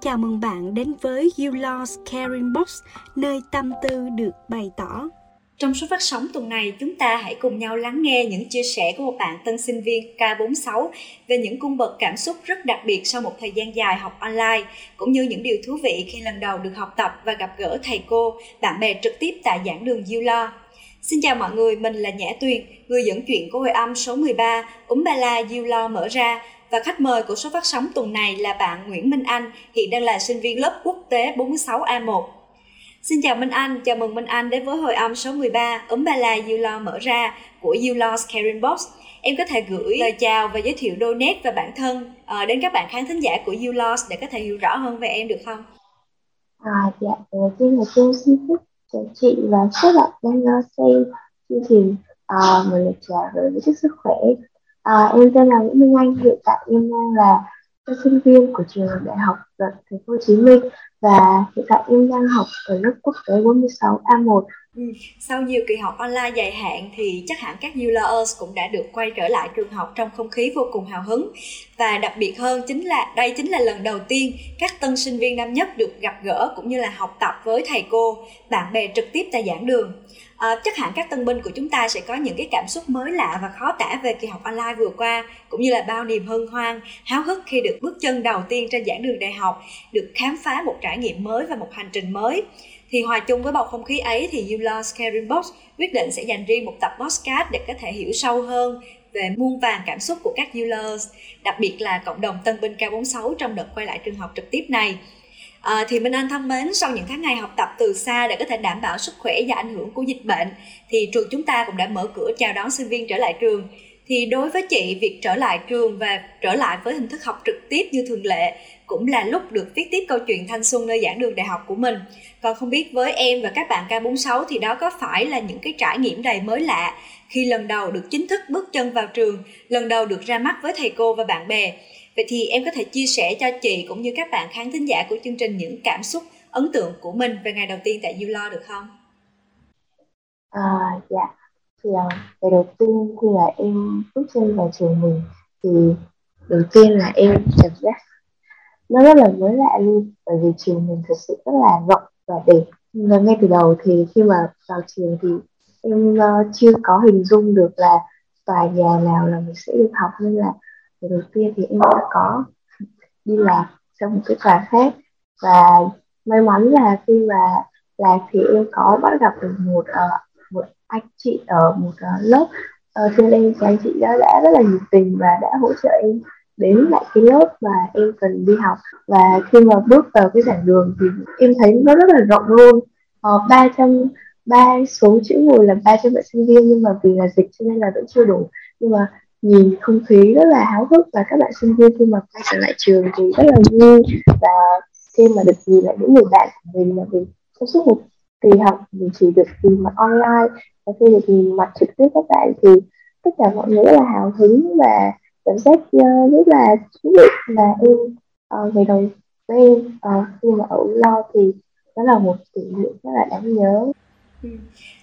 Chào mừng bạn đến với You Lost Caring Box, nơi tâm tư được bày tỏ. Trong số phát sóng tuần này, chúng ta hãy cùng nhau lắng nghe những chia sẻ của một bạn tân sinh viên K46 về những cung bậc cảm xúc rất đặc biệt sau một thời gian dài học online, cũng như những điều thú vị khi lần đầu được học tập và gặp gỡ thầy cô, bạn bè trực tiếp tại giảng đường Lo. Xin chào mọi người, mình là Nhã Tuyền, người dẫn chuyện của hội âm số 13, Úm Ba La Lo mở ra, và khách mời của số phát sóng tuần này là bạn Nguyễn Minh Anh, hiện đang là sinh viên lớp quốc tế 46A1. Xin chào Minh Anh, chào mừng Minh Anh đến với hồi âm số 13 Ấm Ba La You Lo mở ra của You Lo's Caring Box. Em có thể gửi lời chào và giới thiệu donate và bản thân ờ, đến các bạn khán thính giả của You Lo's để có thể hiểu rõ hơn về em được không? À, dạ, đầu tiên là tôi xin phép chào chị và các bạn đang nghe xem chương trình uh, một lời chào với sức khỏe À, em tên là Nguyễn Minh Anh, hiện tại em đang là sinh viên của trường Đại học Luật Thành phố Hồ Chí Minh và hiện tại em đang học ở lớp quốc tế 46 A1. Ừ. Sau nhiều kỳ học online dài hạn thì chắc hẳn các ULers cũng đã được quay trở lại trường học trong không khí vô cùng hào hứng. Và đặc biệt hơn chính là đây chính là lần đầu tiên các tân sinh viên năm nhất được gặp gỡ cũng như là học tập với thầy cô, bạn bè trực tiếp tại giảng đường. À, chắc hẳn các tân binh của chúng ta sẽ có những cái cảm xúc mới lạ và khó tả về kỳ học online vừa qua cũng như là bao niềm hân hoan háo hức khi được bước chân đầu tiên trên giảng đường đại học được khám phá một trải nghiệm mới và một hành trình mới thì hòa chung với bầu không khí ấy thì Yulas Lost Caring Box quyết định sẽ dành riêng một tập podcast để có thể hiểu sâu hơn về muôn vàng cảm xúc của các Ulers, đặc biệt là cộng đồng tân binh K46 trong đợt quay lại trường học trực tiếp này. À, thì Minh Anh thân mến, sau những tháng ngày học tập từ xa để có thể đảm bảo sức khỏe và ảnh hưởng của dịch bệnh, thì trường chúng ta cũng đã mở cửa chào đón sinh viên trở lại trường. Thì đối với chị, việc trở lại trường và trở lại với hình thức học trực tiếp như thường lệ cũng là lúc được viết tiếp câu chuyện thanh xuân nơi giảng đường đại học của mình. Còn không biết với em và các bạn K46 thì đó có phải là những cái trải nghiệm đầy mới lạ khi lần đầu được chính thức bước chân vào trường, lần đầu được ra mắt với thầy cô và bạn bè Vậy thì em có thể chia sẻ cho chị cũng như các bạn khán thính giả của chương trình những cảm xúc ấn tượng của mình về ngày đầu tiên tại Ulo được không? À, dạ. Thì là cái đầu tiên khi là em bước chân vào trường mình thì đầu tiên là em cảm giác nó rất là mới lạ luôn. Bởi vì trường mình thực sự rất là rộng và đẹp. Và ngay từ đầu thì khi mà vào trường thì em uh, chưa có hình dung được là tòa nhà nào là mình sẽ được học. Nên là thì đầu tiên thì em đã có đi lạc trong một cái tòa khác. Và may mắn là khi mà lạc thì em có bắt gặp được một uh, một anh chị ở một ờ, lớp uh, trên đây thì anh chị đã đã rất là nhiệt tình và đã hỗ trợ em đến lại cái lớp mà em cần đi học. Và khi mà bước vào cái giảng đường thì em thấy nó rất là rộng luôn. Ờ, ba trăm ba số chữ ngồi là ba trăm bạn sinh viên nhưng mà vì là dịch cho nên là vẫn chưa đủ. Nhưng mà nhìn không khí rất là háo hức và các bạn sinh viên khi mà quay trở lại trường thì rất là vui. Và khi mà được nhìn lại những người bạn của mình mà mình trong suốt một thì học mình chỉ được nhìn mặt online và khi được nhìn mặt trực tiếp các bạn thì tất cả mọi người rất là hào hứng và cảm giác uh, rất là thú vị là em ờ, uh, ngày đầu tiên uh, ờ, khi mà ở lo thì đó là một kỷ niệm rất là đáng nhớ Ừ.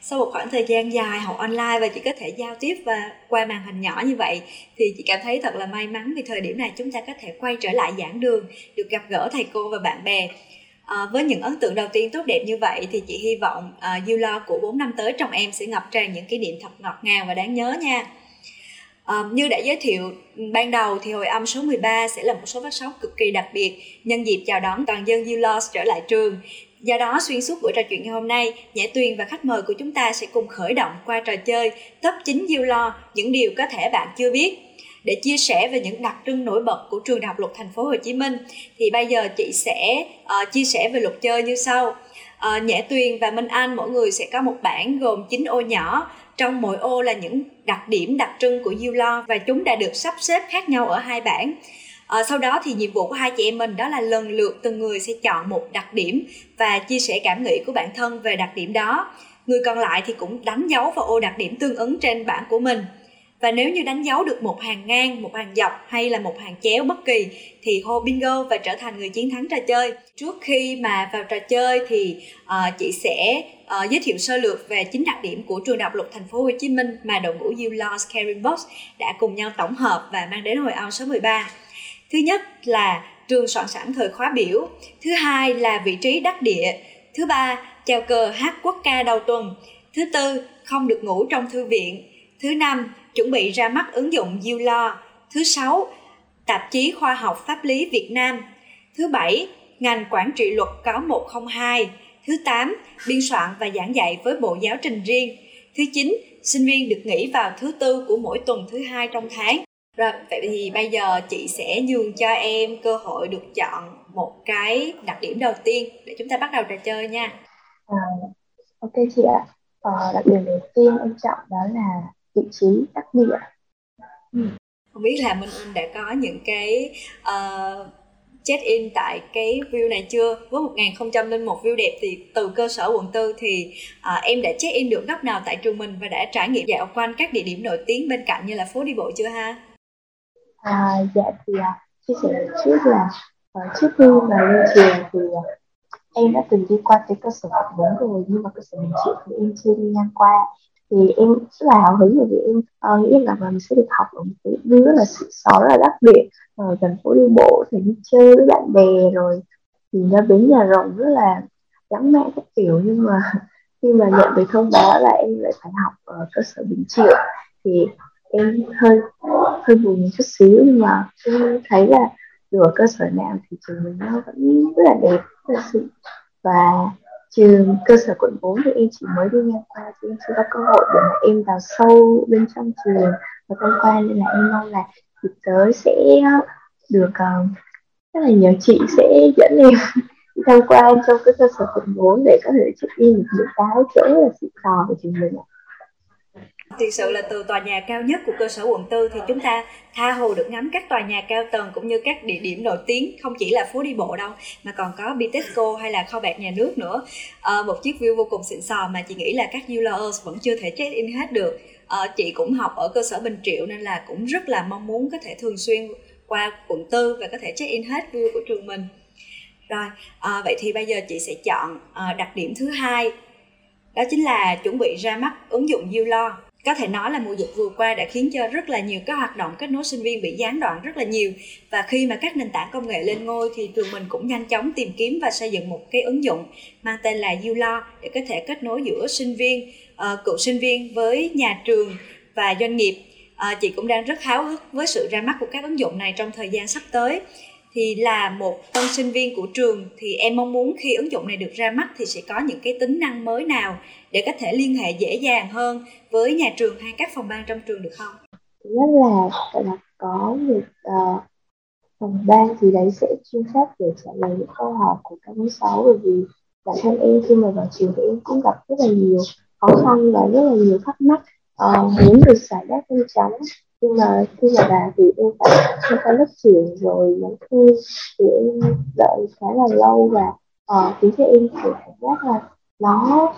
Sau một khoảng thời gian dài học online và chỉ có thể giao tiếp và qua màn hình nhỏ như vậy thì chị cảm thấy thật là may mắn vì thời điểm này chúng ta có thể quay trở lại giảng đường, được gặp gỡ thầy cô và bạn bè. À, với những ấn tượng đầu tiên tốt đẹp như vậy thì chị hy vọng ờ, uh, you lo của 4 năm tới trong em sẽ ngập tràn những kỷ niệm thật ngọt ngào và đáng nhớ nha. À, như đã giới thiệu ừ, ban đầu thì hồi âm số 13 sẽ là một số phát sóng cực kỳ đặc biệt nhân dịp chào đón toàn dân ULOS trở lại trường Do đó, xuyên suốt buổi trò chuyện ngày hôm nay, Nhã Tuyền và khách mời của chúng ta sẽ cùng khởi động qua trò chơi Top 9 You Lo, những điều có thể bạn chưa biết. Để chia sẻ về những đặc trưng nổi bật của trường Đại học Luật Thành phố Hồ Chí Minh, thì bây giờ chị sẽ uh, chia sẻ về luật chơi như sau. Uh, Nhã Tuyền và Minh Anh mỗi người sẽ có một bảng gồm 9 ô nhỏ. Trong mỗi ô là những đặc điểm đặc trưng của Diêu Lo và chúng đã được sắp xếp khác nhau ở hai bảng à, sau đó thì nhiệm vụ của hai chị em mình đó là lần lượt từng người sẽ chọn một đặc điểm và chia sẻ cảm nghĩ của bản thân về đặc điểm đó người còn lại thì cũng đánh dấu vào ô đặc điểm tương ứng trên bảng của mình và nếu như đánh dấu được một hàng ngang, một hàng dọc hay là một hàng chéo bất kỳ thì hô bingo và trở thành người chiến thắng trò chơi. Trước khi mà vào trò chơi thì uh, chị sẽ uh, giới thiệu sơ lược về chính đặc điểm của trường đại luật Thành phố Hồ Chí Minh mà đội ngũ You Lost Caring Box đã cùng nhau tổng hợp và mang đến hồi ao số 13. Thứ nhất là trường soạn sẵn thời khóa biểu thứ hai là vị trí đắc địa thứ ba chào cờ hát quốc ca đầu tuần thứ tư không được ngủ trong thư viện thứ năm chuẩn bị ra mắt ứng dụng Lo thứ sáu tạp chí khoa học pháp lý Việt Nam. Thứ bảy ngành quản trị luật có 102 thứ tám biên soạn và giảng dạy với bộ giáo trình riêng. Thứ chín sinh viên được nghỉ vào thứ tư của mỗi tuần thứ hai trong tháng. Rồi vậy thì bây giờ chị sẽ nhường cho em cơ hội được chọn một cái đặc điểm đầu tiên để chúng ta bắt đầu trò chơi nha. À, ok chị ạ. À, đặc điểm đầu tiên em chọn đó là vị trí đắc địa ừ. không biết là minh anh đã có những cái uh, check in tại cái view này chưa? Với 1001 view đẹp thì từ cơ sở quận tư thì uh, em đã check in được góc nào tại trường mình và đã trải nghiệm dạo quanh các địa điểm nổi tiếng bên cạnh như là phố đi bộ chưa ha? À, dạ thì uh, chia sẻ một chút là uh, trước khi mà lên trường thì uh, em đã từng đi qua cái cơ sở quận bốn rồi nhưng mà cơ sở mình chịu thì em chưa đi ngang qua thì em rất là hào hứng bởi vì em uh, nghĩ rằng là mình sẽ được học ở một cái view rất là xịn xó rất là đặc biệt ở gần phố đi bộ thì đi chơi với bạn bè rồi. Thì ra bến nhà rồng rất là lãng mạn các kiểu nhưng mà khi mà nhận được thông báo là em lại phải học ở cơ sở bình triệu thì em hơi hơi buồn một chút xíu. Nhưng mà em thấy là dù ở cơ sở nào thì trường mình nó vẫn rất là đẹp rất là xịn. Và trường cơ sở quận 4 thì em chỉ mới đi ngang qua thì em chưa có cơ hội để mà em vào sâu bên trong trường và tham quan. Nên là em mong là dịp tới sẽ được uh, rất là nhiều chị sẽ dẫn em đi tham quan trong cái cơ sở quận 4 để có thể check in những cái chỗ là xịn sò của trường mình Thực sự là từ tòa nhà cao nhất của cơ sở quận tư thì chúng ta tha hồ được ngắm các tòa nhà cao tầng cũng như các địa điểm nổi tiếng không chỉ là phố đi bộ đâu mà còn có Bitexco hay là kho bạc nhà nước nữa. À, một chiếc view vô cùng xịn sò mà chị nghĩ là các Ulers vẫn chưa thể check in hết được. À, chị cũng học ở cơ sở Bình Triệu nên là cũng rất là mong muốn có thể thường xuyên qua quận tư và có thể check in hết view của trường mình. Rồi, à, vậy thì bây giờ chị sẽ chọn à, đặc điểm thứ hai đó chính là chuẩn bị ra mắt ứng dụng Ulo có thể nói là mùa dịch vừa qua đã khiến cho rất là nhiều các hoạt động kết nối sinh viên bị gián đoạn rất là nhiều. Và khi mà các nền tảng công nghệ lên ngôi thì trường mình cũng nhanh chóng tìm kiếm và xây dựng một cái ứng dụng mang tên là Ulo để có thể kết nối giữa sinh viên ờ, cựu sinh viên với nhà trường và doanh nghiệp. Ờ, chị cũng đang rất háo hức với sự ra mắt của các ứng dụng này trong thời gian sắp tới thì là một tân sinh viên của trường thì em mong muốn khi ứng dụng này được ra mắt thì sẽ có những cái tính năng mới nào để có thể liên hệ dễ dàng hơn với nhà trường hay các phòng ban trong trường được không? Nhất là là có một uh, ờ, phòng ban thì đấy sẽ chuyên trách để trả lời những câu hỏi của các lớp sáu bởi vì bản thân em khi mà vào trường thì em cũng gặp rất là nhiều khó khăn và rất là nhiều thắc mắc uh, muốn được giải đáp nhanh chóng nhưng mà khi mà bà thì em phải em phải lớp trưởng rồi nhắn tin thì em đợi khá là lâu và ờ, uh, khiến cho em thì cảm giác là nó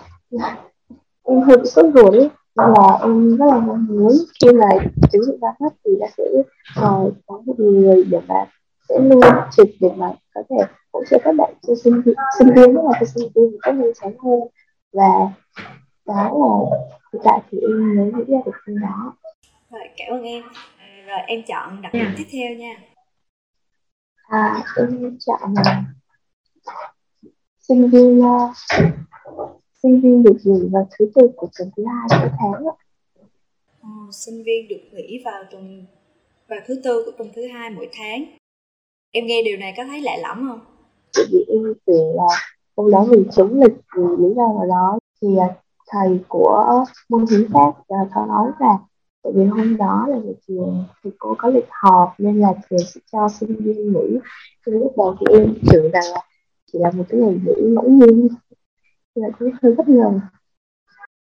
em hơi bị sốt ruột ấy nên là em rất là mong muốn khi mà chứng bị ra mắt thì đã sẽ uh, có một người để mà sẽ luôn trực để mà có thể hỗ trợ các bạn cho sinh viên sinh viên rất là cho sinh viên có cách nhanh chóng hơn. Và đó là hiện tại thì em mới nghĩ ra được cái đó rồi cảm ơn em rồi em chọn đặc điểm tiếp theo nha à em chọn là sinh viên uh, sinh viên được nghỉ vào thứ tư của tuần thứ hai mỗi tháng ạ. À, sinh viên được nghỉ vào tuần vào thứ tư của tuần thứ hai mỗi tháng. Em nghe điều này có thấy lạ lẫm không? Bởi vì em tưởng là hôm đó mình chống lịch vì lý do nào đó thì à, thầy của môn hiến pháp có nói là tại vì hôm đó là nhà trường thì cô có lịch họp nên là trường sẽ cho sinh viên nghỉ. Nhưng lúc đầu thì em tưởng rằng là chỉ là một cái ngày nghỉ ngẫu nhiên là cũng hơi bất ngờ.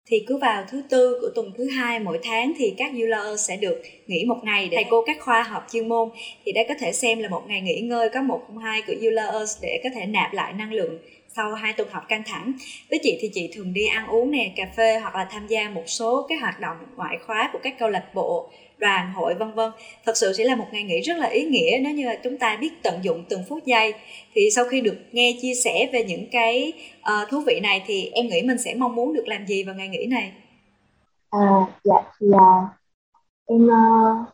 Thì cứ vào thứ tư của tuần thứ hai mỗi tháng thì các ULR sẽ được nghỉ một ngày để thầy cô các khoa học chuyên môn. Thì đây có thể xem là một ngày nghỉ ngơi có một hai của ULR để có thể nạp lại năng lượng sau hai tuần học căng thẳng. Với chị thì chị thường đi ăn uống nè cà phê hoặc là tham gia một số cái hoạt động ngoại khóa của các câu lạc bộ đoàn hội vân vân. Thật sự sẽ là một ngày nghỉ rất là ý nghĩa nếu như là chúng ta biết tận dụng từng phút giây. Thì sau khi được nghe chia sẻ về những cái uh, thú vị này thì em nghĩ mình sẽ mong muốn được làm gì vào ngày nghỉ này? À dạ thì à, em uh,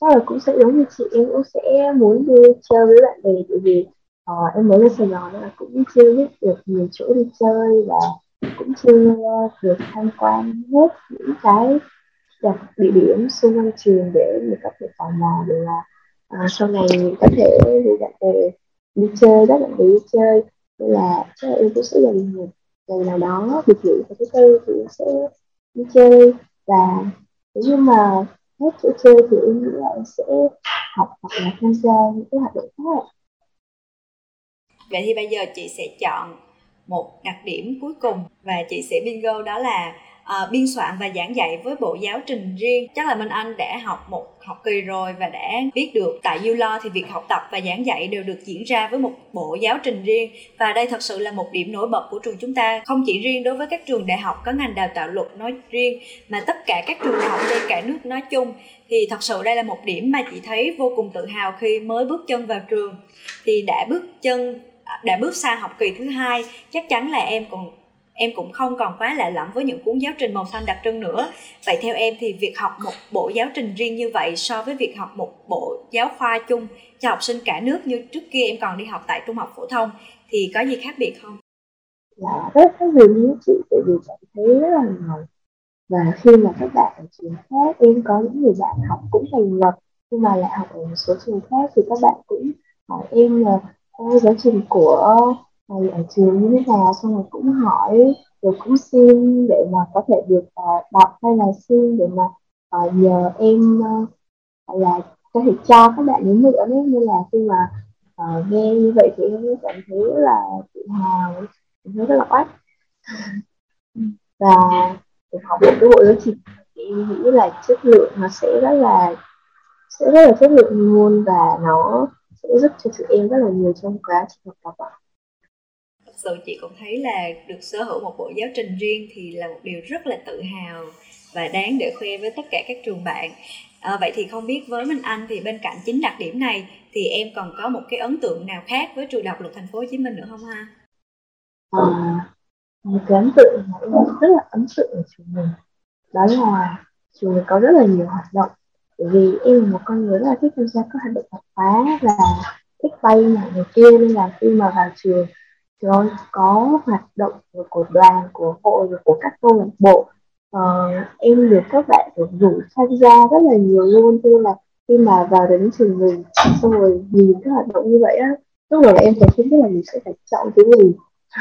chắc là cũng sẽ giống như chị em cũng sẽ muốn đi chơi với bạn bè tại vì uh, em mới lên Sài Gòn là cũng chưa biết được nhiều chỗ đi chơi và cũng chưa ờ, được tham quan hết những cái đặc địa điểm xung quanh trường để mình có thể tò mò để là à, sau này mình có thể đi bạn bè đi chơi các bạn đi chơi. Nên là chắc là em cũng sẽ dành một ngày nào đó được nghỉ vào thứ tư thì em sẽ đi chơi. Và nếu như mà hết chỗ chơi thì em nghĩ là em sẽ học hoặc là tham gia những cái hoạt động khác vậy thì bây giờ chị sẽ chọn một đặc điểm cuối cùng và chị sẽ bingo đó là uh, biên soạn và giảng dạy với bộ giáo trình riêng. Chắc là minh anh đã học một học kỳ rồi và đã biết được tại ULO thì việc học tập và giảng dạy đều được diễn ra với một bộ giáo trình riêng. Và đây thật sự là một điểm nổi bật của trường chúng ta. Không chỉ riêng đối với các trường đại học có ngành đào tạo luật nói riêng mà tất cả các trường đại học trên cả nước nói chung. Thì thật sự đây là một điểm mà chị thấy vô cùng tự hào khi mới bước chân vào trường. Thì đã bước chân đã bước sang học kỳ thứ hai, chắc chắn là em còn, em cũng không còn quá lạ lẫm với những cuốn giáo trình màu xanh đặc trưng nữa. Vậy theo em thì việc học một bộ giáo trình riêng như vậy so với việc học một bộ giáo khoa chung cho học sinh cả nước như trước kia em còn đi học tại trung học phổ thông thì có gì khác biệt không? Dạ rất khác biệt với chị tại vì cảm thấy rất là ngầu. Và khi mà các bạn ở trường khác, em có những người bạn học cũng thành lập, nhưng mà lại học ở một số trường khác thì các bạn cũng hỏi em là giáo trình của thầy ở trường như thế nào? Xong rồi cũng hỏi rồi cũng xin để mà có thể được uh, đọc hay là xin để mà uh, nhờ em uh, là có thể cho các bạn những nữa đấy như là khi mà uh, nghe như vậy thì em cảm thấy rất là tự hào cảm thấy rất là oách. Và để học một cái bộ giáo trình thì em nghĩ là chất lượng nó sẽ rất là sẽ rất là chất lượng luôn và nó sẽ giúp cho tụi em rất là nhiều trong quá trình học tập ạ sự chị cũng thấy là được sở hữu một bộ giáo trình riêng thì là một điều rất là tự hào và đáng để khoe với tất cả các trường bạn à, vậy thì không biết với Minh Anh thì bên cạnh chính đặc điểm này thì em còn có một cái ấn tượng nào khác với trường đại học luật thành phố Hồ Chí Minh nữa không ha? À, một cái ấn tượng mà em rất là ấn tượng ở trường mình đó là trường mình có rất là nhiều hoạt động bởi vì em là một con người rất là thích tham gia các hoạt động tập khóa và thích bay này người kia nên là khi mà vào trường rồi có hoạt động của đoàn của hội rồi của các câu lạc bộ. Uh, em được các bạn được rủ tham gia rất là nhiều luôn cho nên là khi mà vào đến trường mình xong rồi nhìn các hoạt động như vậy á lúc đầu là em thấy không biết là mình sẽ phải chọn cái gì.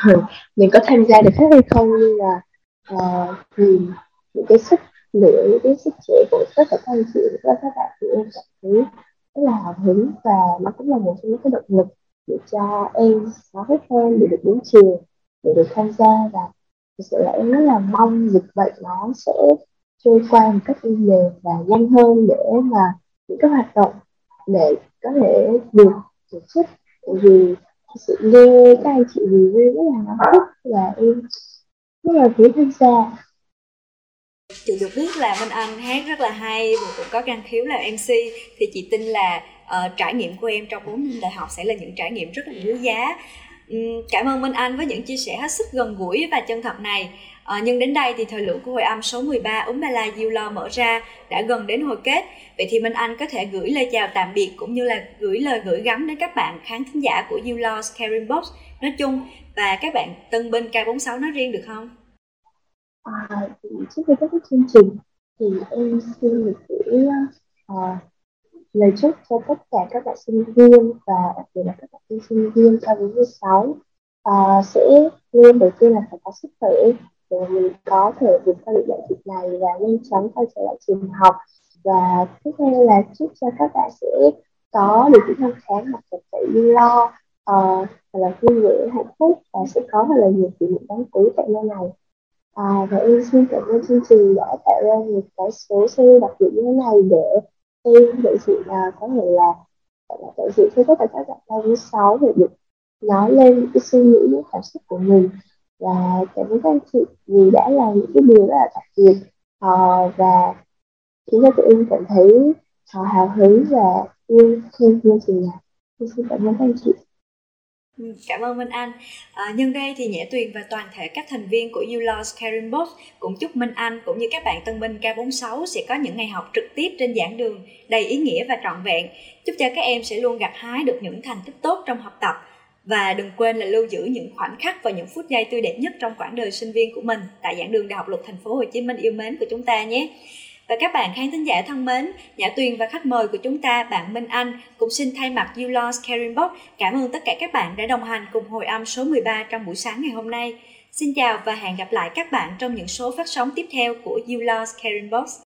Mình có tham gia được hết hay không nhưng là uh, nhìn những cái sức lựa những cái sức trẻ của tất cả các anh chị và các bạn thì em cảm thấy rất là hào hứng và nó cũng là một trong những cái động lực để cho em có hết thêm để được đến trường, để được tham gia và thực sự là em rất là mong dịch bệnh nó sẽ trôi qua một cách êm lề và nhanh hơn để mà những cái hoạt động để có thể được tổ chức. Bởi vì thực sự nghe các anh chị review rất là hạnh hức và em rất là quý tham gia chị được biết là Minh Anh hát rất là hay và cũng có năng khiếu làm MC thì chị tin là uh, trải nghiệm của em trong 4 năm đại học sẽ là những trải nghiệm rất là quý giá um, cảm ơn Minh Anh với những chia sẻ hết sức gần gũi và chân thật này À, nhưng đến đây thì thời lượng của hội âm số 13 Úm Ba La Diêu Lo mở ra đã gần đến hồi kết. Vậy thì Minh Anh có thể gửi lời chào tạm biệt cũng như là gửi lời gửi gắm đến các bạn khán thính giả của Diêu Lo Caring Box nói chung và các bạn tân binh K46 nói riêng được không? À, trước khi kết thúc chương trình thì em xin được gửi uh, lời chúc cho tất cả các bạn sinh viên và đặc biệt là các bạn sinh viên cho đến 16 à, sẽ luôn đầu tiên là phải có sức khỏe để mình có thể vượt qua được đại dịch này và nhanh chóng quay trở lại trường học. Và tiếp theo là chúc cho các bạn sẽ có được những năm tháng học tập tại đi lo uh, là vui vẻ hạnh phúc và sẽ có thật là nhiều kỷ niệm đáng quý tại nơi này à, và em xin cảm ơn chương trình đã tạo ra một cái số series đặc biệt như thế này để em đại diện là có thể là là đại diện cho tất cả các bạn ba thứ sáu để được nói lên những cái suy nghĩ những cảm xúc của mình và cảm ơn các anh chị vì đã làm những cái điều rất là đặc biệt uh, và khiến cho tụi em cảm thấy uh, hào hứng và yêu thêm chương trình này. Xin cảm ơn các anh chị. Ừ, cảm ơn Minh Anh. À, nhân đây thì Nhã Tuyền và toàn thể các thành viên của ULOS Caring Box cũng chúc Minh Anh cũng như các bạn tân binh K46 sẽ có những ngày học trực tiếp trên giảng đường đầy ý nghĩa và trọn vẹn. Chúc cho các em sẽ luôn gặt hái được những thành tích tốt trong học tập và đừng quên là lưu giữ những khoảnh khắc và những phút giây tươi đẹp nhất trong quãng đời sinh viên của mình tại giảng đường Đại học Luật Thành phố Hồ Chí Minh yêu mến của chúng ta nhé. Và các bạn khán thính giả thân mến, Nhã Tuyền và khách mời của chúng ta, bạn Minh Anh, cũng xin thay mặt You Lost Caring Box cảm ơn tất cả các bạn đã đồng hành cùng hồi âm số 13 trong buổi sáng ngày hôm nay. Xin chào và hẹn gặp lại các bạn trong những số phát sóng tiếp theo của You Lost Caring Box.